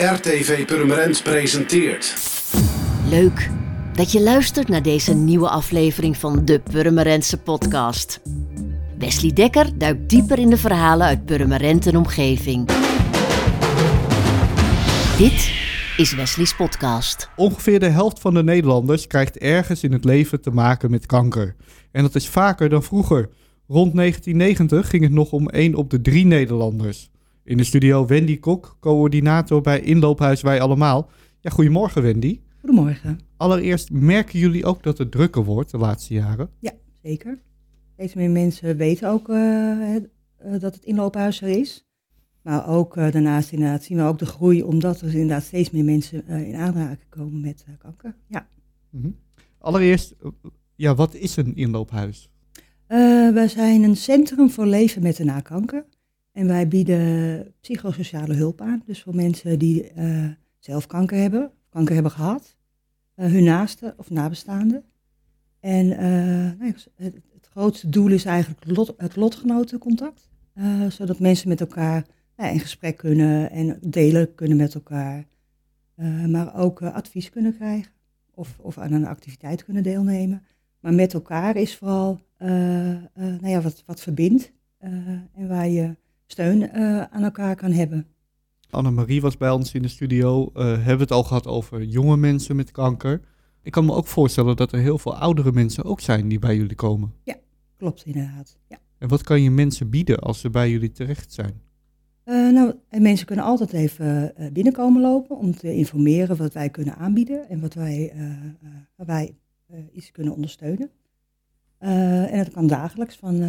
RTV Purmerend presenteert. Leuk dat je luistert naar deze nieuwe aflevering van de Purmerendse podcast. Wesley Dekker duikt dieper in de verhalen uit Purmerend en omgeving. Dit is Wesley's podcast. Ongeveer de helft van de Nederlanders krijgt ergens in het leven te maken met kanker. En dat is vaker dan vroeger. Rond 1990 ging het nog om 1 op de 3 Nederlanders. In de studio Wendy Kok, coördinator bij Inloophuis Wij Allemaal. Ja, goedemorgen Wendy. Goedemorgen. Allereerst, merken jullie ook dat het drukker wordt de laatste jaren? Ja, zeker. Steeds meer mensen weten ook uh, het, uh, dat het inloophuis er is. Maar ook uh, daarnaast inderdaad zien we ook de groei, omdat er inderdaad steeds meer mensen in aanraking komen met kanker. Ja. Mm -hmm. Allereerst, ja, wat is een inloophuis? wij zijn een centrum voor leven met en na kanker. En wij bieden psychosociale hulp aan. Dus voor mensen die zelf kanker hebben, kanker hebben gehad, hun naasten of nabestaanden. En nou, het, grootste doel is eigenlijk het, lot, het lotgenotencontact. Zodat mensen met elkaar ja, in gesprek kunnen en delen kunnen met elkaar. Maar ook advies kunnen krijgen of, of aan een activiteit kunnen deelnemen. Maar met elkaar is vooral nou ja, wat, wat verbindt en waar je steun aan elkaar kan hebben. Annemarie was bij ons in de studio. Uh, hebben we het al gehad over jonge mensen met kanker. Ik kan me ook voorstellen dat er heel veel oudere mensen ook zijn die bij jullie komen. Ja, klopt inderdaad. Ja. En wat kan je mensen bieden als ze bij jullie terecht zijn? Uh, nou, mensen kunnen altijd even binnenkomen lopen om te informeren wat wij kunnen aanbieden en wat wij, waar wij iets kunnen ondersteunen. en dat kan dagelijks van,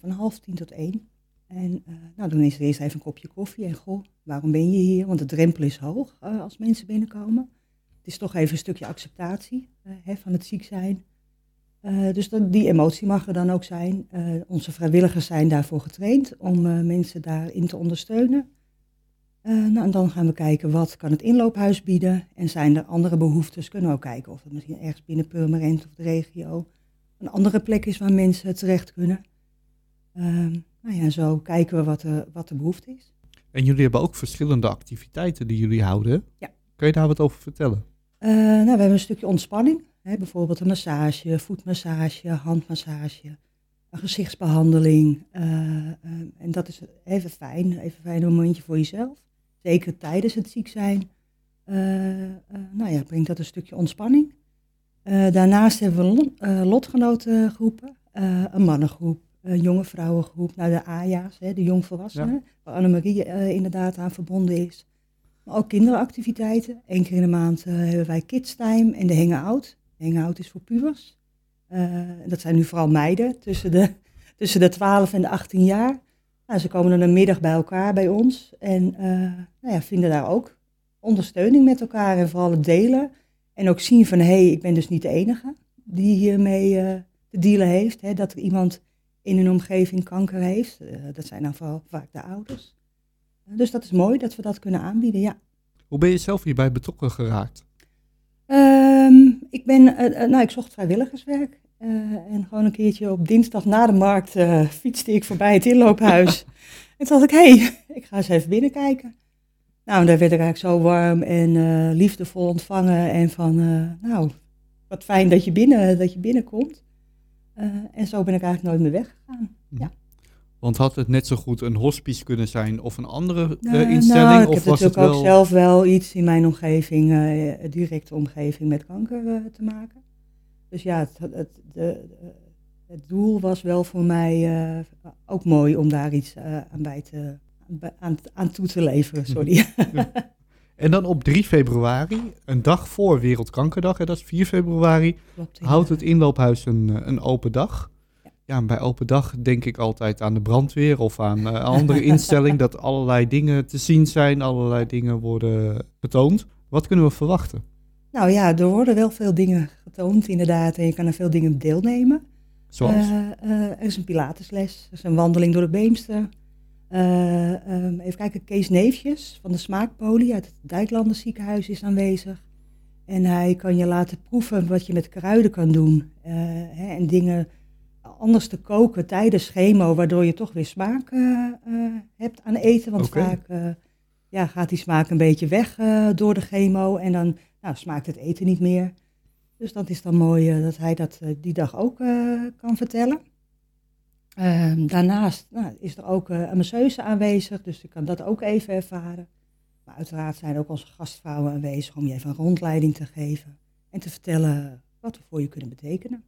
van half tien tot één. En uh, nou, doen mensen eerst even een kopje koffie en goh, waarom ben je hier? Want de drempel is hoog uh, als mensen binnenkomen. Het is toch even een stukje acceptatie uh, hè, van het ziek zijn. dus die emotie mag er dan ook zijn. onze vrijwilligers zijn daarvoor getraind om mensen daarin te ondersteunen. nou, en dan gaan we kijken wat kan het inloophuis bieden. En zijn er andere behoeftes, kunnen we ook kijken of het misschien ergens binnen Purmerend of de regio een andere plek is waar mensen terecht kunnen. Ehm, nou ja, zo kijken we wat de, wat de behoefte is. En jullie hebben ook verschillende activiteiten die jullie houden. Ja. Kun je daar wat over vertellen? Uh, nou, we hebben een stukje ontspanning. Hè, bijvoorbeeld een massage, voetmassage, handmassage, een gezichtsbehandeling. Uh, uh, en dat is even fijn, even fijn een momentje voor jezelf. Zeker tijdens het ziek zijn. nou ja, brengt dat een stukje ontspanning. daarnaast hebben we lotgenotengroepen, een mannengroep, een jonge vrouwengroep, naar de AJA's, hè, de jongvolwassenen, ja. waar Annemarie uh, inderdaad aan verbonden is. Maar ook kinderactiviteiten. Eén keer in de maand uh, hebben wij Kids Time en de Hangout. De Hangout is voor pubers. Dat zijn nu vooral meiden tussen de, tussen de 12 en de 18 jaar. Nou, ze komen dan een middag bij elkaar bij ons en nou ja, vinden daar ook ondersteuning met elkaar en vooral het delen. En ook zien van, hé, hey, ik ben dus niet de enige die hiermee te dealen heeft. Hè, dat er iemand in hun omgeving kanker heeft. Uh, dat zijn dan vooral vaak de ouders. Uh, dus dat is mooi dat we dat kunnen aanbieden, ja. Hoe ben je zelf hierbij betrokken geraakt? Um, ik ben, uh, nou, ik zocht vrijwilligerswerk. en gewoon een keertje op dinsdag na de markt fietste ik voorbij het inloophuis. en toen dacht ik, hé, hey, ik ga eens even binnenkijken. Nou, daar werd ik eigenlijk zo warm en liefdevol ontvangen. En van, nou, wat fijn dat je, binnen, dat je binnenkomt. Uh, en zo ben ik eigenlijk nooit meer weggegaan. Mhm. Ja. Want had het net zo goed een hospice kunnen zijn of een andere uh, instelling? Nou, ik of heb was natuurlijk het wel... ook zelf wel iets in mijn omgeving, uh, directe omgeving, met kanker te maken. Dus ja, het, het, de, het, doel was wel voor mij ook mooi om daar iets aan, bij te, aan, aan, toe te leveren. Sorry. Ja. En dan op 3 februari, een dag voor Wereldkankerdag, en dat is 4 februari, Klopt, houdt het inloophuis een, een open dag. Ja. ja, en bij open dag denk ik altijd aan de brandweer of aan een uh, andere instelling, dat allerlei dingen te zien zijn, allerlei dingen worden getoond. Wat kunnen we verwachten? Nou ja, er worden wel veel dingen getoond inderdaad en je kan er veel dingen deelnemen. Zoals? Uh, uh, er is een pilatesles, er is een wandeling door de Beemster. Uh, um, even kijken, Kees Neefjes van de Smaakpolie uit het Dijklanders ziekenhuis is aanwezig. En hij kan je laten proeven wat je met kruiden kan doen. Uh, hè, en dingen anders te koken tijdens chemo, waardoor je toch weer smaak uh, hebt aan eten. Want okay. vaak ja, gaat die smaak een beetje weg door de chemo en dan nou, smaakt het eten niet meer. Dus dat is dan mooi dat hij dat die dag ook kan vertellen. Ehm, daarnaast nou, is er ook een masseuse aanwezig, dus ik kan dat ook even ervaren. Maar uiteraard zijn ook onze gastvrouwen aanwezig om je even een rondleiding te geven en te vertellen wat we voor je kunnen betekenen.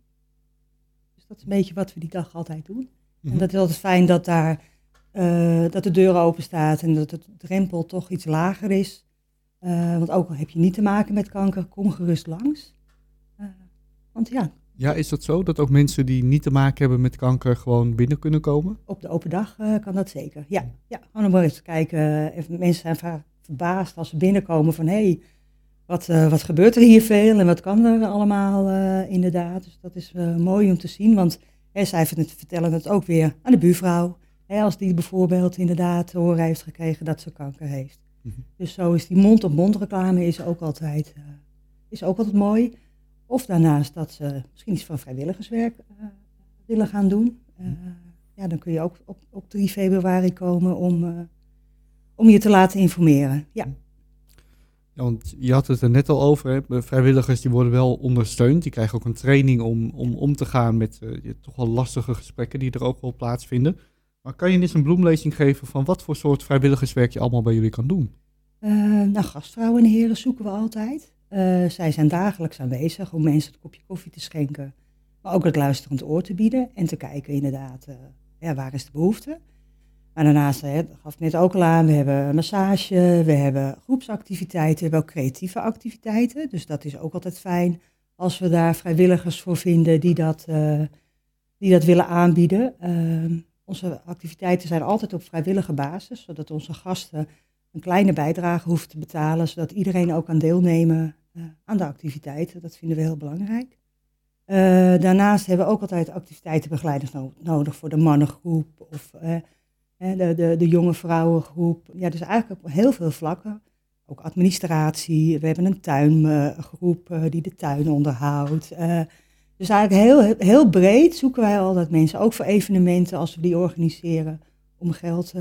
Dus dat is een beetje wat we die dag altijd doen. En mhm. dat is altijd fijn dat daar uh, dat de deur open staat en dat de drempel toch iets lager is. Uh, want ook al heb je niet te maken met kanker, kom gerust langs. Want ja. Ja, is dat zo? Dat ook mensen die niet te maken hebben met kanker gewoon binnen kunnen komen? Op de open dag kan dat zeker. Ja, ja. gewoon maar eens kijken. mensen zijn vaak verbaasd als ze binnenkomen van hé, hey, wat, wat gebeurt er hier veel en wat kan er allemaal inderdaad. Dus dat is mooi om te zien, want hè, zij vertellen het ook weer aan de buurvrouw als die bijvoorbeeld inderdaad te horen heeft gekregen dat ze kanker heeft. Mhm. Dus zo is die mond-op-mond reclame is ook, altijd, is ook altijd mooi. Of daarnaast dat ze misschien iets van vrijwilligerswerk uh, willen gaan doen. Uh, ja, dan kun je ook op, op 3 februari komen om, om je te laten informeren. Ja. Ja, want je had het er net al over, hè? vrijwilligers die worden wel ondersteund. Die krijgen ook een training om om, om te gaan met toch wel lastige gesprekken die er ook wel plaatsvinden. Maar kan je eens een bloemlezing geven van wat voor soort vrijwilligerswerk je allemaal bij jullie kan doen? Nou, gastvrouwen en heren zoeken we altijd. Uh, zij zijn dagelijks aanwezig om mensen een kopje koffie te schenken. Maar ook het luisterend oor te bieden en te kijken inderdaad, uh, ja, waar is de behoefte. Maar daarnaast, dat gaf ik net ook al aan, we hebben massage, we hebben groepsactiviteiten, we hebben ook creatieve activiteiten. Dus dat is ook altijd fijn als we daar vrijwilligers voor vinden die dat, die dat willen aanbieden. Ehm, onze activiteiten zijn altijd op vrijwillige basis, zodat onze gasten een kleine bijdrage hoeven te betalen, zodat iedereen ook kan deelnemen aan de activiteiten. Dat vinden we heel belangrijk. Uh, daarnaast hebben we ook altijd activiteitenbegeleiders no nodig voor de mannengroep of uh, de, de, de, jonge vrouwengroep. Ja, dus eigenlijk op heel veel vlakken. Ook administratie. We hebben een tuingroep die de tuin onderhoudt. Dus eigenlijk heel, heel breed zoeken wij altijd mensen, ook voor evenementen als we die organiseren, om geld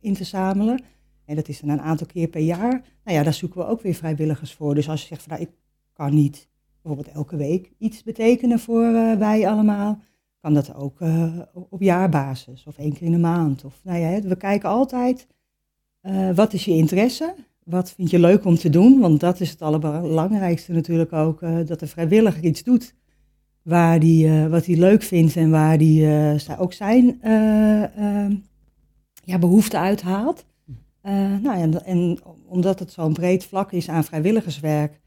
in te zamelen. En dat is dan een aantal keer per jaar. Nou ja, daar zoeken we ook weer vrijwilligers voor. Dus als je zegt van nou, ik kan niet bijvoorbeeld elke week iets betekenen voor uh, wij allemaal, kan dat ook uh, op jaarbasis of één keer in de maand. Of, nou ja, we kijken altijd, wat is je interesse? Wat vind je leuk om te doen? Want dat is het allerbelangrijkste natuurlijk ook, dat de vrijwilliger iets doet waar die, wat hij leuk vindt en waar hij ook zijn ja, behoefte uithaalt. Nou, en, en omdat het zo'n breed vlak is aan vrijwilligerswerk,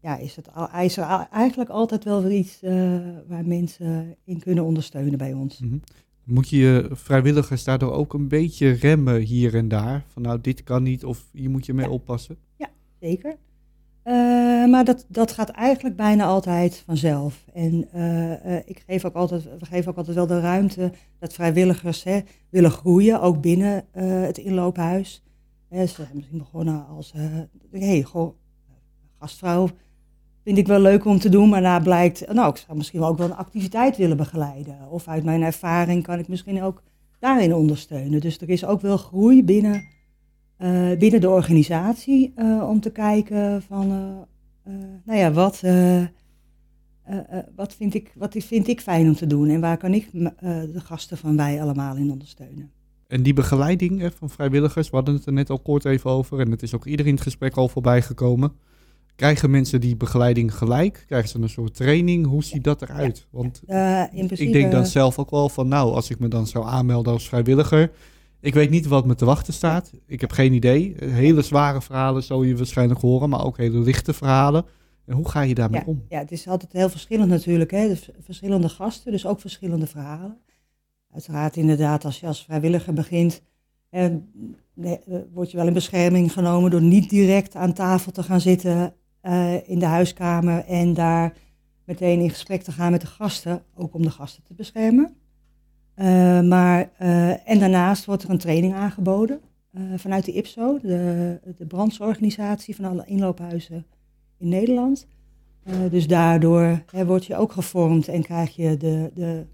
ja, is, het al, is er eigenlijk altijd wel weer iets waar mensen in kunnen ondersteunen bij ons. Mm -hmm. Moet je je vrijwilligers daardoor ook een beetje remmen hier en daar? Van nou, dit kan niet of hier moet je mee oppassen? Ja, zeker. Uh, maar dat, dat gaat eigenlijk bijna altijd vanzelf. En uh, ik geef ook altijd, we geven ook altijd wel de ruimte dat vrijwilligers hè, willen groeien, ook binnen het inloophuis. Ze zijn misschien begonnen als, hey, goh, gastvrouw vind ik wel leuk om te doen, maar daar blijkt, nou, ik zou misschien ook wel een activiteit willen begeleiden. Of uit mijn ervaring kan ik misschien ook daarin ondersteunen. Dus er is ook wel groei binnen uh, binnen de organisatie uh, om te kijken van, nou ja, wat, wat, vind ik, wat vind ik fijn om te doen en waar kan ik de gasten van wij allemaal in ondersteunen. En die begeleiding van vrijwilligers, we hadden het er net al kort even over en het is ook iedereen in het gesprek al voorbij gekomen. Krijgen mensen die begeleiding gelijk? Krijgen ze een soort training? Hoe ziet dat eruit? Want ik denk dan zelf ook wel van, nou, als ik me dan zou aanmelden als vrijwilliger, ik weet niet wat me te wachten staat. Ik heb geen idee. Hele zware verhalen zul je waarschijnlijk horen, maar ook hele lichte verhalen. En hoe ga je daarmee om? Ja, het is altijd heel verschillend natuurlijk. Hè? De verschillende gasten, dus ook verschillende verhalen. Uiteraard inderdaad, als je als vrijwilliger begint, eh, word je wel in bescherming genomen door niet direct aan tafel te gaan zitten eh, in de huiskamer en daar meteen in gesprek te gaan met de gasten, ook om de gasten te beschermen. Uh, maar, en daarnaast wordt er een training aangeboden vanuit de IPSO, de, de brandsorganisatie van alle inloophuizen in Nederland. dus daardoor hè, word je ook gevormd en krijg je de, de,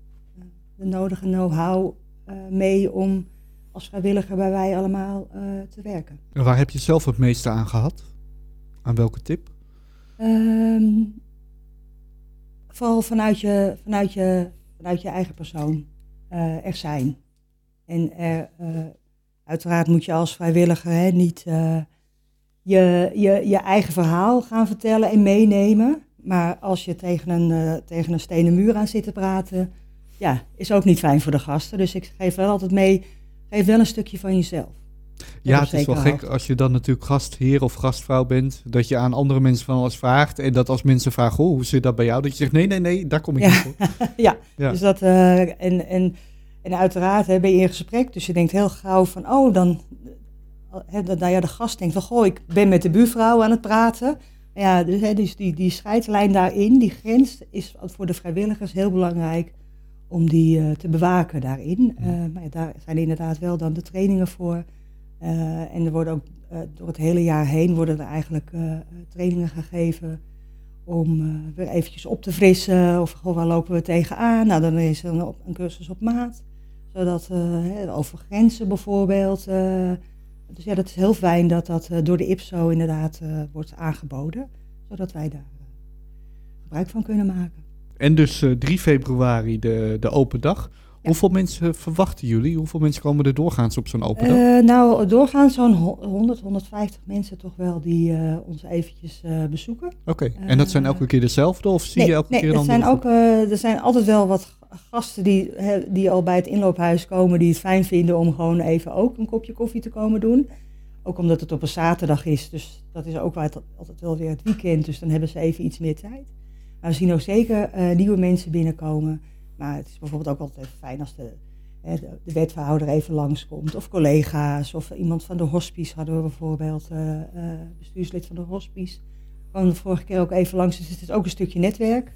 de nodige know-how mee om als vrijwilliger bij wij allemaal eh, te werken. En waar heb je zelf het meeste aan gehad? Aan welke tip? Ehm, vooral vanuit je, vanuit je, vanuit je eigen persoon eh, er zijn. En er, eh, uiteraard moet je als vrijwilliger hè, niet eh, je, je, je eigen verhaal gaan vertellen en meenemen. Maar als je tegen een, eh, tegen een stenen muur aan zit te praten, ja, is ook niet fijn voor de gasten. Dus ik geef wel altijd mee, geef wel een stukje van jezelf. Ja, het is wel gek als je dan natuurlijk gastheer of gastvrouw bent, dat je aan andere mensen van alles vraagt. En dat als mensen vragen, oh, hoe zit dat bij jou? Dat je zegt, nee, nee, nee, daar kom ik Ja. niet voor. ja, Ja. dus dat, eh, en, en, en uiteraard hè, ben je in gesprek, dus je denkt heel gauw van, oh, dan, eh, hè, dat nou ja, de gast denkt van, goh, ik ben met de buurvrouw aan het praten. Ja, dus, hè, dus die, die scheidslijn daarin, die grens, is voor de vrijwilligers heel belangrijk om die eh, te bewaken daarin. Eh, maar daar zijn inderdaad wel dan de trainingen voor. Eh, en er worden ook door het hele jaar heen worden er eigenlijk trainingen gegeven om eh, weer eventjes op te frissen. Of goh, waar lopen we tegenaan? Nou, dan is er een, een cursus op maat. Zodat, over grenzen bijvoorbeeld. dus ja, dat is heel fijn dat dat door de IPSO inderdaad wordt aangeboden. Zodat wij daar gebruik van kunnen maken. En dus eh, 3 februari de, de open dag. Hoeveel mensen verwachten jullie? Hoeveel mensen komen er doorgaans op zo'n open dag? Eh, nou, doorgaans zo'n ho- 100, 150 mensen toch wel die eh, ons eventjes eh, bezoeken. Oké, en dat zijn eh, elke keer dezelfde of zie nee, je elke nee, keer er andere zijn ook eh, Er zijn altijd wel wat gasten die, die al bij het inloophuis komen, die het fijn vinden om gewoon even ook een kopje koffie te komen doen. Ook omdat het op een zaterdag is, dus dat is ook altijd wel weer het weekend, dus dan hebben ze even iets meer tijd. Maar we zien ook zeker eh, nieuwe mensen binnenkomen. Maar het is bijvoorbeeld ook altijd fijn als de, hè, de, de wethouder even langskomt, of collega's, of iemand van de hospice hadden we bijvoorbeeld, eh, eh, bestuurslid van de hospice. kwam de vorige keer ook even langs, dus het is ook een stukje netwerk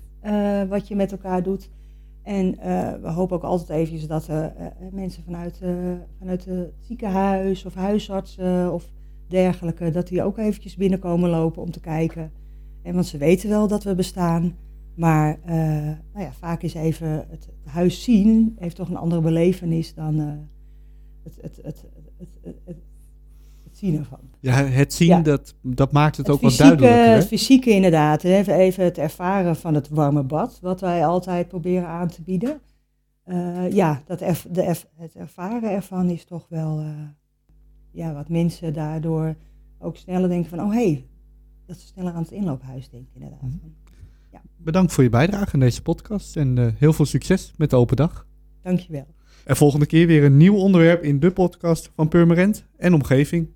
wat je met elkaar doet. En we hopen ook altijd eventjes dat mensen vanuit, vanuit het ziekenhuis of huisartsen of dergelijke, dat die ook eventjes binnenkomen lopen om te kijken. En want ze weten wel dat we bestaan, maar eh, nou ja, vaak is even het huis zien, heeft toch een andere belevenis dan eh, het, het, het, het, zien ervan. Ja, het zien, Ja. Dat, dat maakt het, ook wat duidelijker. Hè? Het fysieke inderdaad. Even, even het ervaren van het warme bad, wat wij altijd proberen aan te bieden. Eh, ja, dat de het ervaren ervan is toch wel ja, wat mensen daardoor ook sneller denken van, oh hé, hey, dat ze sneller aan het inloophuis denken inderdaad. Mhm. Bedankt voor je bijdrage aan deze podcast en eh, heel veel succes met de open dag. Dankjewel. En volgende keer weer een nieuw onderwerp in de podcast van Purmerend en omgeving.